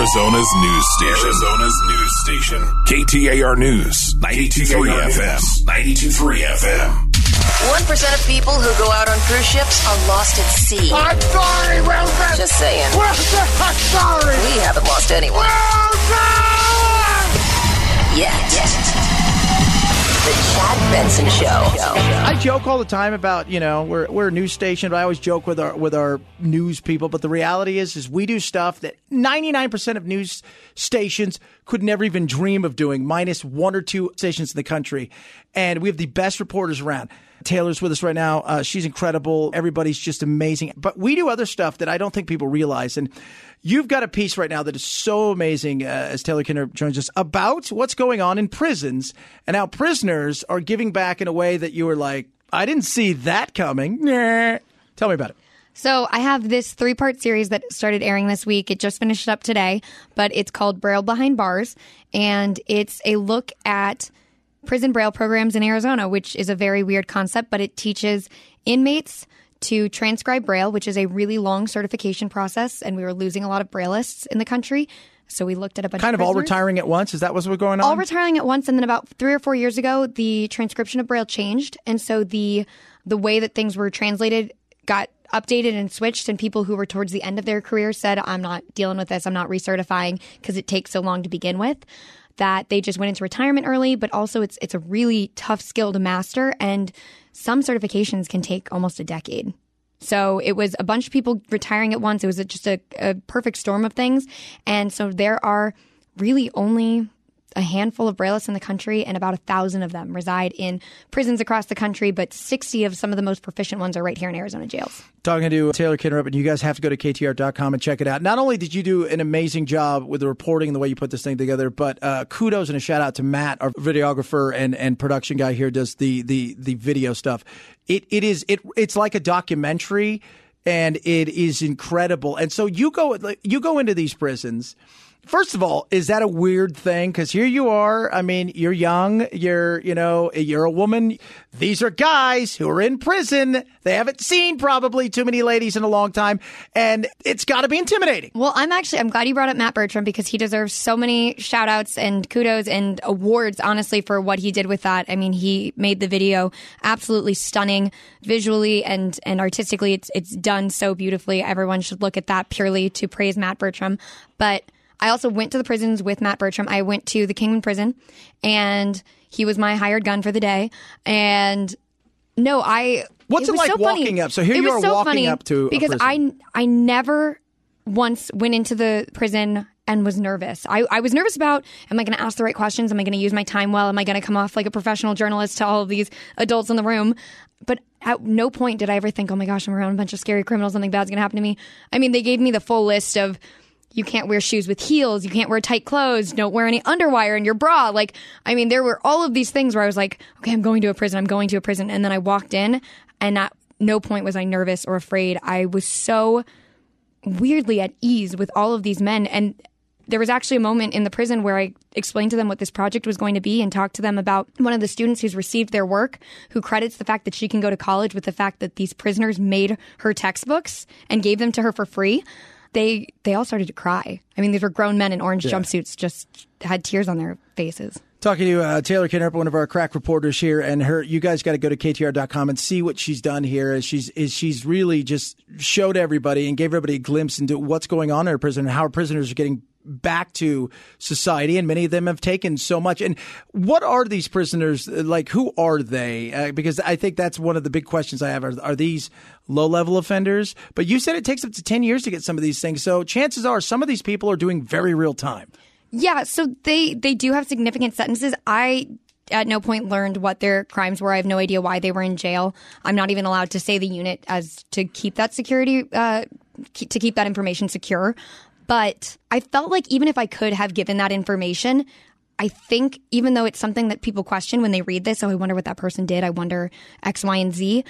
Arizona's news station. Arizona's news station. KTAR News, 92.3 FM. 92.3 FM. 1% of people who go out on cruise ships are lost at sea. I'm sorry, Wilson. Just saying. Wilson, I'm sorry. We haven't lost anyone. Wilson. Yet. The Chad Benson Show. I joke all the time about you know we're we're a news station, but I always joke with our with our news people. But the reality is, is we do stuff that ninety nine percent of news stations could never even dream of doing, minus one or two stations in the country, and we have the best reporters around. Taylor's with us right now. Uh, she's incredible. Everybody's just amazing. But we do other stuff that I don't think people realize. And you've got a piece right now that is so amazing, uh, as Taylor Kinder joins us, about what's going on in prisons and how prisoners are giving back in a way that you were like, I didn't see that coming. Nah. Tell me about it. So I have this three part series that started airing this week. It just finished up today, but it's called Braille Behind Bars. And it's a look at prison braille programs in Arizona, which is a very weird concept, but it teaches inmates to transcribe braille, which is a really long certification process, and we were losing a lot of braillists in the country. So we looked at a bunch Kind of of all retiring at once. Is that what's what was going on? all retiring at once and then about three or four years ago the transcription of braille changed and so the the way that things were translated got updated and switched and people who were towards the end of their career said i'm not dealing with this i'm not recertifying because it takes so long to begin with that they just went into retirement early but also it's it's a really tough skill to master and some certifications can take almost a decade so it was a bunch of people retiring at once. It was just a, a perfect storm of things. And so there are really only a handful of Braillists in the country, and about a thousand of them reside in prisons across the country. But 60 of some of the most proficient ones are right here in Arizona jails. talking to Taylor Kinnerup, and you guys have to go to KTAR.com and check it out. Not only did you do an amazing job with the reporting and the way you put this thing together, but uh, kudos and a shout out to Matt, our videographer and, and production guy here, does the the the video stuff. It it is it it's like a documentary, and it is incredible. And so you go you go into these prisons. First of all, is that a weird thing? Because here you are. I mean, you're young. You're, you know, you're a woman. These are guys who are in prison. They haven't seen probably too many ladies in a long time, and it's got to be intimidating. Well, I'm actually I'm glad you brought up Matt Bertram because he deserves so many shout outs and kudos and awards honestly for what he did with that. I mean, he made the video absolutely stunning visually and and artistically. It's it's done so beautifully. Everyone should look at that purely to praise Matt Bertram. But I also went to the prisons with Matt Bertram. I went to the Kingman prison and he was my hired gun for the day. And no, I What's it was like so funny. walking up? So here It you was are so walking funny up to because. I I never once went into the prison and was nervous. I, I was nervous about am I going to ask the right questions? Am I going to use my time well? Am I going to come off like a professional journalist to all of these adults in the room? But at no point did I ever think, oh my gosh, I'm around a bunch of scary criminals. Something bad's going to happen to me. I mean, they gave me the full list of you can't wear shoes with heels. You can't wear tight clothes. Don't wear any underwire in your bra. Like, I mean, there were all of these things where I was like, okay, I'm going to a prison. I'm going to a prison. And then I walked in and at no point was I nervous or afraid. I was so weirdly at ease with all of these men. And there was actually a moment in the prison where I explained to them what this project was going to be and talked to them about one of the students who's received their work, who credits the fact that she can go to college with the fact that these prisoners made her textbooks and gave them to her for free. They they all started to cry. I mean, these were grown men in orange jumpsuits, just had tears on their faces. Talking to uh, Taylor Kinnerup, one of our crack reporters here, and her. You guys got to go to KTAR.com and see what she's done here. As she's is she's really just showed everybody and gave everybody a glimpse into what's going on in her prison and how prisoners are getting back to society, and many of them have taken so much. And what are these prisoners like? Who are they? Uh, because I think that's one of the big questions I have. Are, are these low level offenders? But you said it takes up to ten years to get some of these things. So chances are some of these people are doing very real time. Yeah, so they they do have significant sentences. I at no point learned what their crimes were. I have no idea why they were in jail. I'm not even allowed to say the unit as to keep that security uh, to keep that information secure. But I felt like even if I could have given that information, I think even though it's something that people question when they read this, oh, I wonder what that person did. I wonder X, Y, and Z.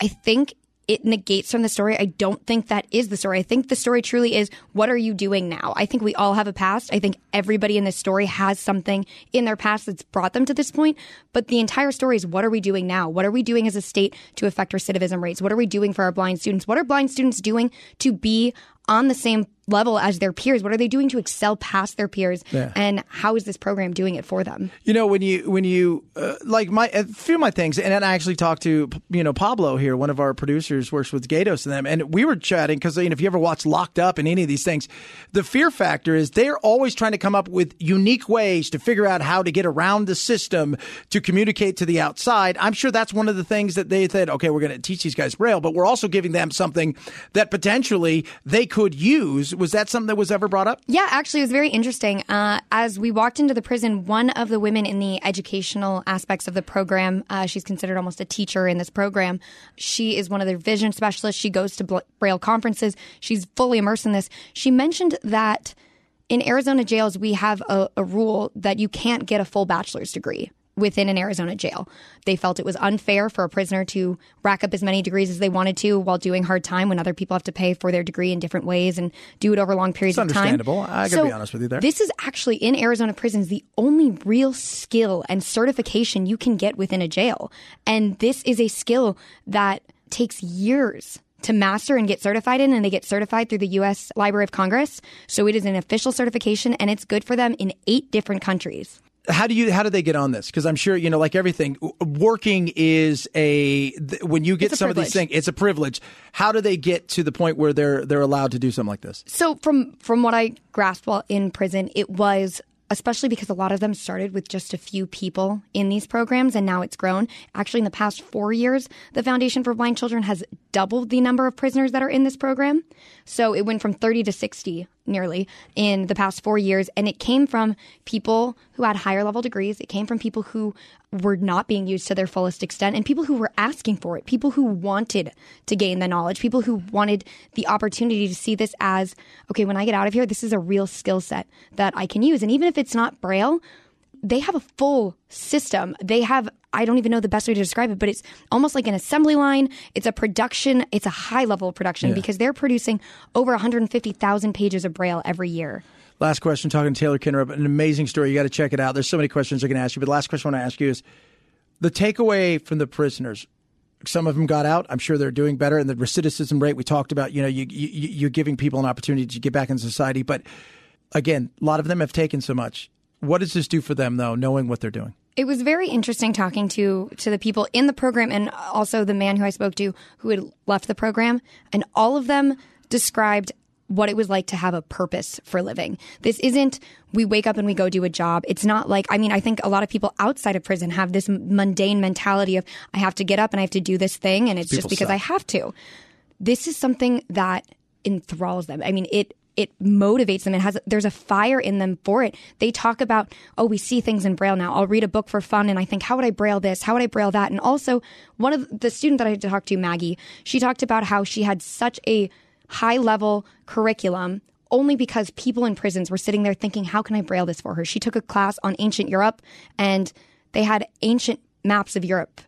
I think it negates from the story. I don't think that is the story. I think the story truly is what are you doing now? I think we all have a past. I think everybody in this story has something in their past that's brought them to this point. But the entire story is what are we doing now? What are we doing as a state to affect recidivism rates? What are we doing for our blind students? What are blind students doing to be on the same level as their peers? What are they doing to excel past their peers? Yeah. And how is this program doing it for them? You know, when you when you uh, like my a few of my things, and then I actually talked to you know Pablo here, one of our producers works with Gatos and them, and we were chatting because you know if you ever watch Locked Up and any of these things, the fear factor is they're always trying to come up with unique ways to figure out how to get around the system to communicate to the outside. I'm sure that's one of the things that they said, okay, we're going to teach these guys Braille, but we're also giving them something that potentially they could use. Was that something that was ever brought up? Yeah, actually, it was very interesting. Uh, as we walked into the prison, one of the women in the educational aspects of the program, uh, she's considered almost a teacher in this program. She is one of their vision specialists. She goes to Braille conferences. She's fully immersed in this. She mentioned that in Arizona jails, we have a, a rule that you can't get a full bachelor's degree within an Arizona jail. They felt it was unfair for a prisoner to rack up as many degrees as they wanted to while doing hard time when other people have to pay for their degree in different ways and do it over long periods of time. understandable. I gotta be honest with you there. This is actually in Arizona prisons the only real skill and certification you can get within a jail. And this is a skill that takes years to master and get certified in, and they get certified through the U.S. Library of Congress. So it is an official certification, and it's good for them in eight different countries. How do you how do they get on this because i'm sure you know like everything working is a th- when you get some of these things it's a privilege how do they get to the point where they're they're allowed to do something like this So from from what I grasped while in prison, it was especially because a lot of them started with just a few people in these programs and now it's grown. Actually in the past 4 years, the Foundation for Blind Children has doubled the number of prisoners that are in this program. So it went from 30 to 60 nearly in the past 4 years and it came from people who had higher level degrees. It came from people who were not being used to their fullest extent and people who were asking for it, people who wanted to gain the knowledge, people who wanted the opportunity to see this as okay, when I get out of here, this is a real skill set that I can use. And even if it's not Braille, they have a full system. They have, I don't even know the best way to describe it, but it's almost like an assembly line. It's a production, it's a high level of production because they're producing over 150,000 pages of Braille every year. last question talking to taylor kinnerup an amazing story you got to check it out there's so many questions i can ask you but the last question i want to ask you is the takeaway from the prisoners some of them got out. I'm sure they're doing better. And the recidivism rate we talked about, you know, you, you, you're giving people an opportunity to get back in society. But again, a lot of them have taken so much. What does this do for them, though, knowing what they're doing? It was very interesting talking to to the people in the program and also the man who I spoke to who had left the program and all of them described what it was like to have a purpose for living. This isn't we wake up and we go do a job. It's not like I mean I think a lot of people outside of prison have this mundane mentality of I have to get up and I have to do this thing and it's People just because suck. I have to. This is something that enthralls them. I mean it it motivates them. It has there's a fire in them for it. They talk about, oh, we see things in braille now. I'll read a book for fun and I think, how would I braille this? How would I braille that? And also, one of the student that I talked to, Maggie, she talked about how she had such a high level curriculum only because people in prisons were sitting there thinking, how can I braille this for her? She took a class on ancient Europe and they had ancient maps of Europe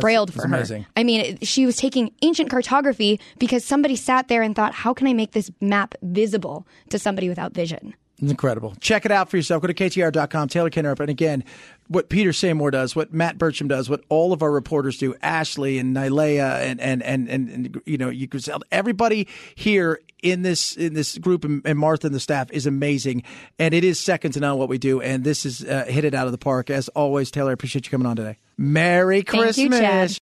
brailled for that's her. amazing. I mean, she was taking ancient cartography because somebody sat there and thought, how can I make this map visible to somebody without vision? It's incredible. Check it out for yourself. Go to KTAR.com, Taylor Kinnerup. And again, what Peter Seymour does, what Matt Bertram does, what all of our reporters do, Ashley and Nylea and, and, and, and, and you know, you could everybody here in this, in this group and, and Martha and the staff is amazing. And it is second to none what we do. And this is uh, hit it out of the park. As always, Taylor, I appreciate you coming on today. Merry Thank Christmas.